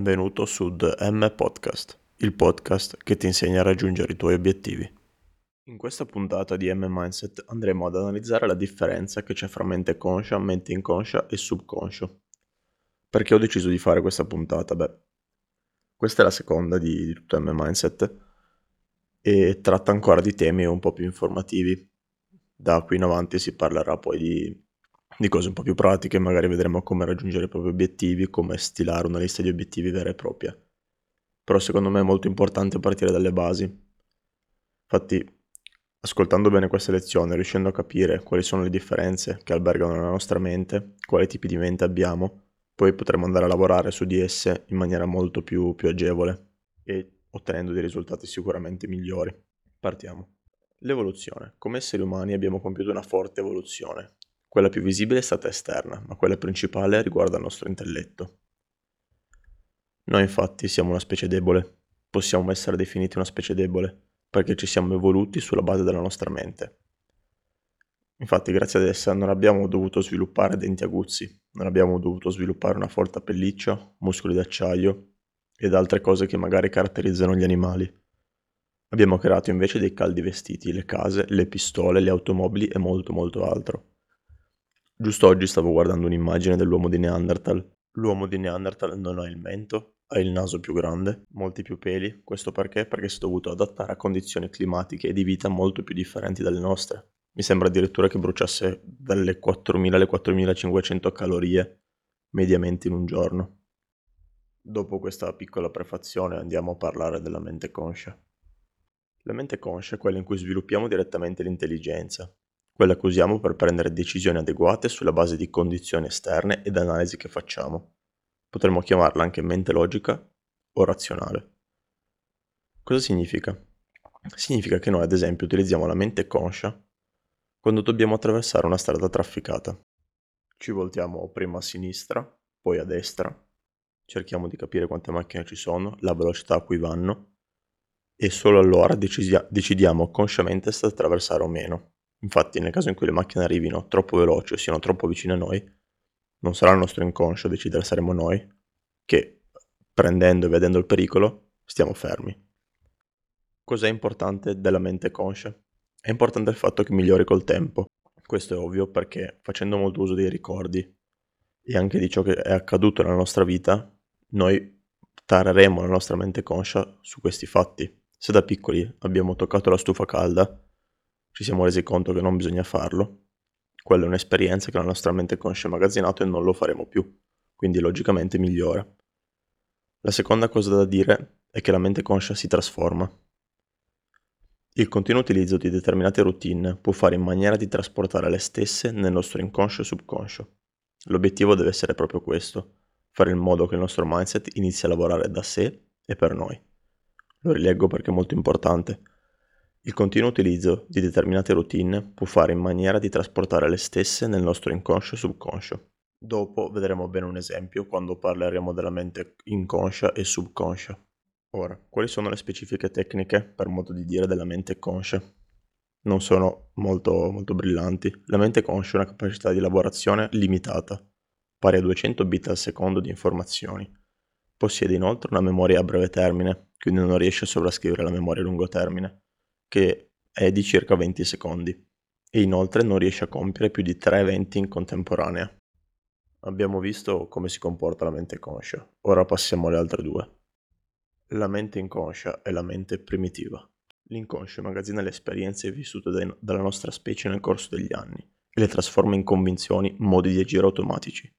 Benvenuto su The M Podcast, il podcast che ti insegna a raggiungere i tuoi obiettivi. In questa puntata di M Mindset andremo ad analizzare la differenza che c'è fra mente conscia, mente inconscia e subconscio. Perché ho deciso di fare questa puntata? Beh, questa è la seconda di, di tutto M Mindset e tratta ancora di temi un po' più informativi. Da qui in avanti si parlerà poi di di cose un po' più pratiche, magari vedremo come raggiungere i propri obiettivi, come stilare una lista di obiettivi vera e propria. Però secondo me è molto importante partire dalle basi. Infatti, ascoltando bene queste lezioni, riuscendo a capire quali sono le differenze che albergano nella nostra mente, quali tipi di mente abbiamo, poi potremo andare a lavorare su di esse in maniera molto più, più agevole e ottenendo dei risultati sicuramente migliori. Partiamo. L'evoluzione. Come esseri umani abbiamo compiuto una forte evoluzione, quella più visibile è stata esterna, ma quella principale riguarda il nostro intelletto. Noi infatti siamo una specie debole, possiamo essere definiti una specie debole, perché ci siamo evoluti sulla base della nostra mente. Infatti grazie ad essa non abbiamo dovuto sviluppare denti aguzzi, non abbiamo dovuto sviluppare una forte pelliccia, muscoli d'acciaio ed altre cose che magari caratterizzano gli animali. Abbiamo creato invece dei caldi vestiti, le case, le pistole, le automobili e molto molto altro. Giusto oggi stavo guardando un'immagine dell'uomo di Neanderthal. L'uomo di Neanderthal non ha il mento, ha il naso più grande, molti più peli. Questo perché? Perché si è dovuto adattare a condizioni climatiche e di vita molto più differenti dalle nostre. Mi sembra addirittura che bruciasse dalle 4.000 alle 4.500 calorie mediamente in un giorno. Dopo questa piccola prefazione andiamo a parlare della mente conscia. La mente conscia è quella in cui sviluppiamo direttamente l'intelligenza, quella che usiamo per prendere decisioni adeguate sulla base di condizioni esterne ed analisi che facciamo. Potremmo chiamarla anche mente logica o razionale. Cosa significa? Significa che noi ad esempio utilizziamo la mente conscia quando dobbiamo attraversare una strada trafficata. Ci voltiamo prima a sinistra, poi a destra, cerchiamo di capire quante macchine ci sono, la velocità a cui vanno e solo allora decisia- decidiamo consciamente se attraversare o meno. Infatti, nel caso in cui le macchine arrivino troppo veloci o siano troppo vicine a noi, non sarà il nostro inconscio a decidere, saremo noi che, prendendo e vedendo il pericolo, stiamo fermi. Cos'è importante della mente conscia? È importante il fatto che migliori col tempo. Questo è ovvio perché facendo molto uso dei ricordi e anche di ciò che è accaduto nella nostra vita, noi tareremo la nostra mente conscia su questi fatti. Se da piccoli abbiamo toccato la stufa calda, ci siamo resi conto che non bisogna farlo. Quella è un'esperienza che la nostra mente conscia ha magazzinato e non lo faremo più, quindi logicamente migliora. La seconda cosa da dire è che la mente conscia si trasforma. Il continuo utilizzo di determinate routine può fare in maniera di trasportare le stesse nel nostro inconscio e subconscio. L'obiettivo deve essere proprio questo, fare in modo che il nostro mindset inizi a lavorare da sé e per noi. Lo rileggo perché è molto importante. Il continuo utilizzo di determinate routine può fare in maniera di trasportare le stesse nel nostro inconscio e subconscio. Dopo vedremo bene un esempio quando parleremo della mente inconscia e subconscia. Ora, quali sono le specifiche tecniche, per modo di dire, della mente conscia? Non sono molto, molto brillanti. La mente conscia ha una capacità di elaborazione limitata, pari a 200 bit al secondo di informazioni. Possiede inoltre una memoria a breve termine, quindi non riesce a sovrascrivere la memoria a lungo termine che è di circa 20 secondi e inoltre non riesce a compiere più di 3 eventi in contemporanea. Abbiamo visto come si comporta la mente conscia, ora passiamo alle altre due. La mente inconscia è la mente primitiva. L'inconscio magazzina le esperienze vissute dai, dalla nostra specie nel corso degli anni e le trasforma in convinzioni, modi di agire automatici.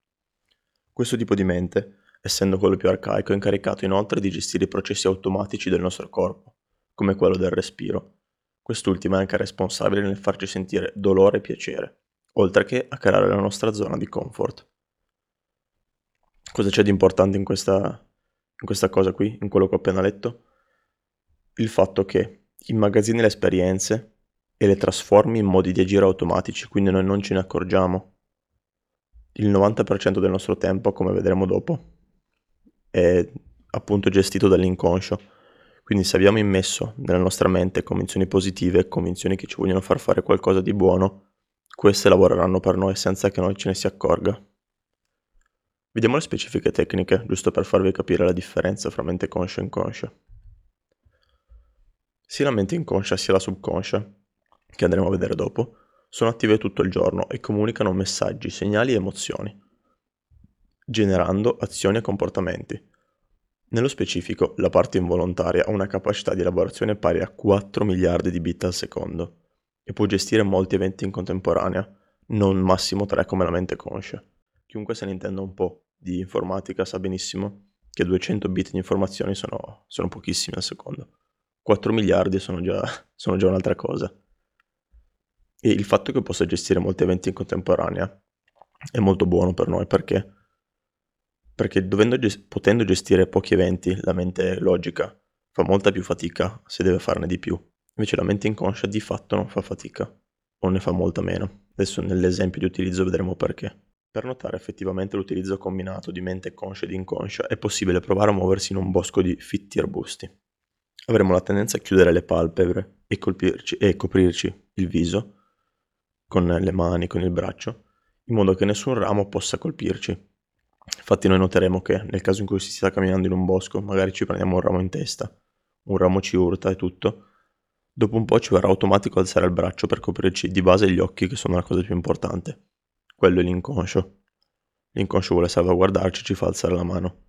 Questo tipo di mente, essendo quello più arcaico, è incaricato inoltre di gestire i processi automatici del nostro corpo, come quello del respiro, Quest'ultima è anche responsabile nel farci sentire dolore e piacere, oltre che a creare la nostra zona di comfort. Cosa c'è di importante in questa, in questa cosa qui, in quello che ho appena letto? Il fatto che immagazzini le esperienze e le trasformi in modi di agire automatici, quindi noi non ce ne accorgiamo. Il 90% del nostro tempo, come vedremo dopo, è appunto gestito dall'inconscio quindi se abbiamo immesso nella nostra mente convinzioni positive, convinzioni che ci vogliono far fare qualcosa di buono, queste lavoreranno per noi senza che noi ce ne si accorga. Vediamo le specifiche tecniche, giusto per farvi capire la differenza fra mente conscia e inconscia. Sia la mente inconscia sia la subconscia, che andremo a vedere dopo, sono attive tutto il giorno e comunicano messaggi, segnali e emozioni, generando azioni e comportamenti. Nello specifico, la parte involontaria ha una capacità di elaborazione pari a 4 miliardi di bit al secondo e può gestire molti eventi in contemporanea, non massimo 3 come la mente conscia. Chiunque se ne intenda un po' di informatica sa benissimo che 200 bit di informazioni sono, sono pochissimi al secondo. 4 miliardi sono già, sono già un'altra cosa. E il fatto che possa gestire molti eventi in contemporanea è molto buono per noi perché, perché gest- potendo gestire pochi eventi, la mente logica fa molta più fatica se deve farne di più. Invece la mente inconscia di fatto non fa fatica, o ne fa molta meno. Adesso nell'esempio di utilizzo vedremo perché. Per notare effettivamente l'utilizzo combinato di mente conscia ed inconscia è possibile provare a muoversi in un bosco di fitti arbusti. Avremo la tendenza a chiudere le palpebre e, colpirci, e coprirci il viso con le mani, con il braccio, in modo che nessun ramo possa colpirci. Infatti noi noteremo che nel caso in cui si sta camminando in un bosco, magari ci prendiamo un ramo in testa, un ramo ci urta e tutto, dopo un po' ci verrà automatico alzare il braccio per coprirci di base gli occhi, che sono la cosa più importante. Quello è l'inconscio. L'inconscio vuole salvaguardarci, ci fa alzare la mano.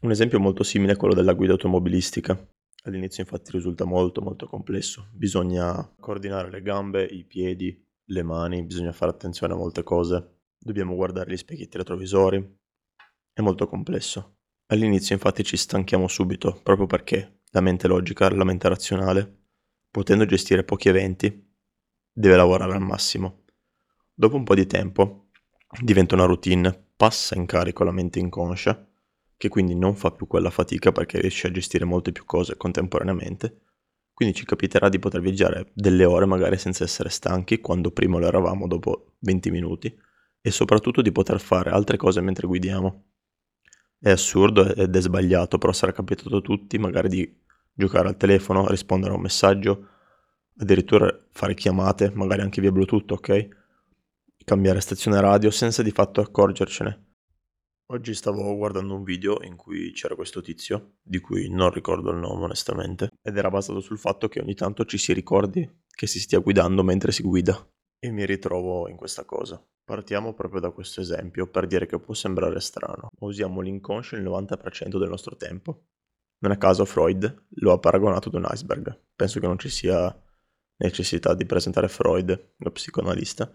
Un esempio molto simile è quello della guida automobilistica. All'inizio infatti risulta molto molto complesso, bisogna coordinare le gambe, i piedi, le mani, bisogna fare attenzione a molte cose, dobbiamo guardare gli specchietti retrovisori, è molto complesso. All'inizio infatti ci stanchiamo subito, proprio perché la mente logica, la mente razionale, potendo gestire pochi eventi, deve lavorare al massimo. Dopo un po' di tempo diventa una routine, passa in carico la mente inconscia che quindi non fa più quella fatica perché riesce a gestire molte più cose contemporaneamente. Quindi ci capiterà di poter viaggiare delle ore magari senza essere stanchi, quando prima lo eravamo dopo 20 minuti, e soprattutto di poter fare altre cose mentre guidiamo. È assurdo ed è sbagliato, però sarà capitato a tutti magari di giocare al telefono, rispondere a un messaggio, addirittura fare chiamate, magari anche via Bluetooth, ok? Cambiare stazione radio senza di fatto accorgercene Oggi stavo guardando un video in cui c'era questo tizio, di cui non ricordo il nome onestamente, ed era basato sul fatto che ogni tanto ci si ricordi che si stia guidando mentre si guida. E mi ritrovo in questa cosa. Partiamo proprio da questo esempio per dire che può sembrare strano, ma usiamo l'inconscio il 90% del nostro tempo. Non a caso Freud lo ha paragonato ad un iceberg. Penso che non ci sia necessità di presentare Freud, lo psicoanalista,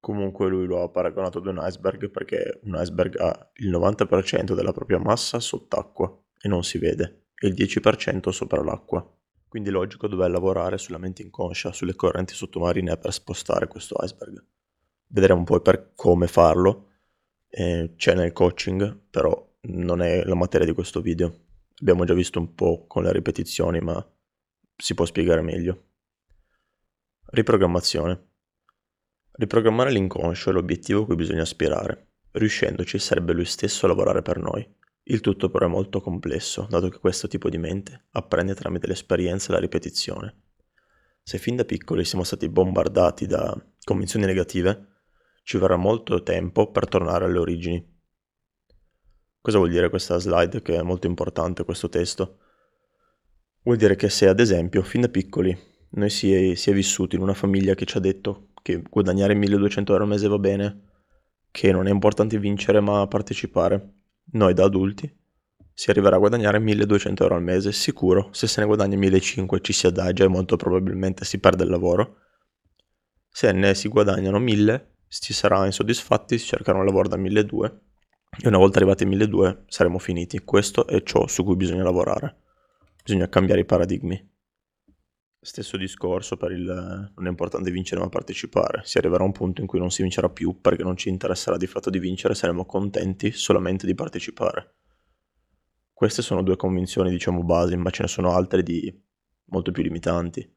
Comunque lui lo ha paragonato ad un iceberg perché un iceberg ha il 90% della propria massa sott'acqua e non si vede, e il 10% sopra l'acqua. Quindi è logico dover lavorare sulla mente inconscia, sulle correnti sottomarine per spostare questo iceberg. Vedremo poi per come farlo, eh, c'è nel coaching, però non è la materia di questo video. Abbiamo già visto un po' con le ripetizioni, ma si può spiegare meglio. Riprogrammazione. Riprogrammare l'inconscio è l'obiettivo a cui bisogna aspirare. Riuscendoci sarebbe lui stesso a lavorare per noi. Il tutto però è molto complesso, dato che questo tipo di mente apprende tramite l'esperienza e la ripetizione. Se fin da piccoli siamo stati bombardati da convinzioni negative, ci vorrà molto tempo per tornare alle origini. Cosa vuol dire questa slide che è molto importante questo testo? Vuol dire che se ad esempio fin da piccoli noi si è, si è vissuti in una famiglia che ci ha detto che guadagnare 1200 euro al mese va bene, che non è importante vincere ma partecipare. Noi da adulti si arriverà a guadagnare 1200 euro al mese, sicuro, se se ne guadagna 1500 ci si adagia e molto probabilmente si perde il lavoro. Se ne si guadagnano 1000 ci saranno insoddisfatti, si cercherà un lavoro da 1200 e una volta arrivati a 1200 saremo finiti. Questo è ciò su cui bisogna lavorare. Bisogna cambiare i paradigmi. Stesso discorso per il non è importante vincere ma partecipare. Si arriverà a un punto in cui non si vincerà più perché non ci interesserà di fatto di vincere, saremo contenti solamente di partecipare. Queste sono due convinzioni, diciamo, base, ma ce ne sono altre di molto più limitanti,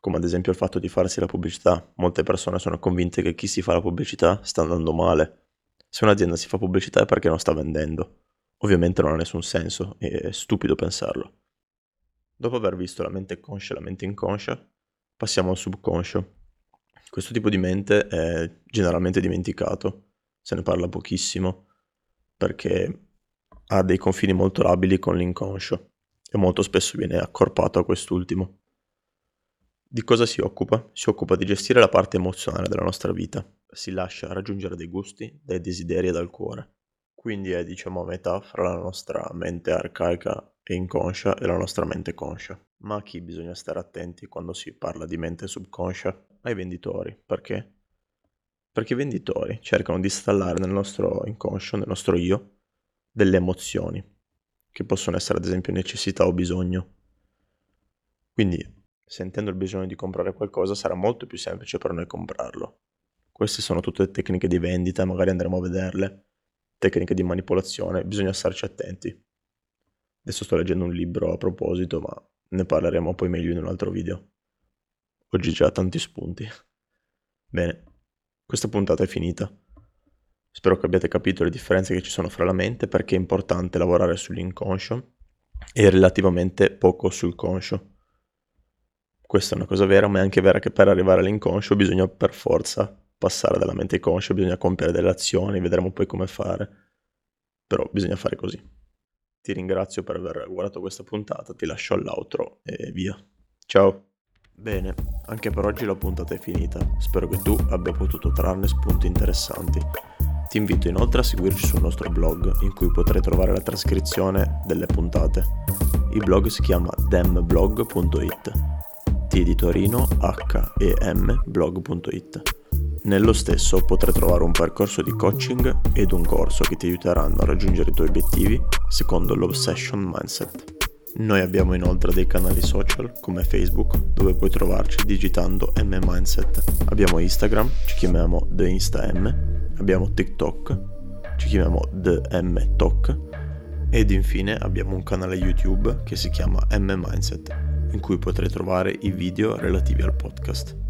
come ad esempio il fatto di farsi la pubblicità. Molte persone sono convinte che chi si fa la pubblicità sta andando male. Se un'azienda si fa pubblicità è perché non sta vendendo. Ovviamente non ha nessun senso, è stupido pensarlo. Dopo aver visto la mente conscia e la mente inconscia, passiamo al subconscio. Questo tipo di mente è generalmente dimenticato, se ne parla pochissimo, perché ha dei confini molto labili con l'inconscio e molto spesso viene accorpato a quest'ultimo. Di cosa si occupa? Si occupa di gestire la parte emozionale della nostra vita, si lascia raggiungere dei gusti, dai desideri e dal cuore. Quindi è diciamo a metà fra la nostra mente arcaica e inconscia e la nostra mente conscia. Ma a chi bisogna stare attenti quando si parla di mente subconscia? Ai venditori. Perché? Perché i venditori cercano di installare nel nostro inconscio, nel nostro io, delle emozioni, che possono essere ad esempio necessità o bisogno. Quindi, sentendo il bisogno di comprare qualcosa, sarà molto più semplice per noi comprarlo. Queste sono tutte tecniche di vendita, magari andremo a vederle, tecniche di manipolazione, bisogna starci attenti. Adesso sto leggendo un libro a proposito, ma ne parleremo poi meglio in un altro video. Oggi già tanti spunti. Bene, questa puntata è finita. Spero che abbiate capito le differenze che ci sono fra la mente, perché è importante lavorare sull'inconscio e relativamente poco sul conscio. Questa è una cosa vera, ma è anche vera che per arrivare all'inconscio bisogna per forza passare dalla mente conscia, bisogna compiere delle azioni, vedremo poi come fare. Però bisogna fare così. Ti ringrazio per aver guardato questa puntata, ti lascio all'outro e via. Ciao! Bene, anche per oggi la puntata è finita. Spero che tu abbia potuto trarne spunti interessanti. Ti invito inoltre a seguirci sul nostro blog, in cui potrai trovare la trascrizione delle puntate. Il blog si chiama demblog.it. T di Torino, H e M blog.it. Nello stesso potrai trovare un percorso di coaching ed un corso che ti aiuteranno a raggiungere i tuoi obiettivi secondo l'Obsession Mindset. Noi abbiamo inoltre dei canali social come Facebook dove puoi trovarci digitando M Mindset. Abbiamo Instagram, ci chiamiamo The Insta M abbiamo TikTok, ci chiamiamo The M Talk ed infine abbiamo un canale YouTube che si chiama M Mindset in cui potrai trovare i video relativi al podcast.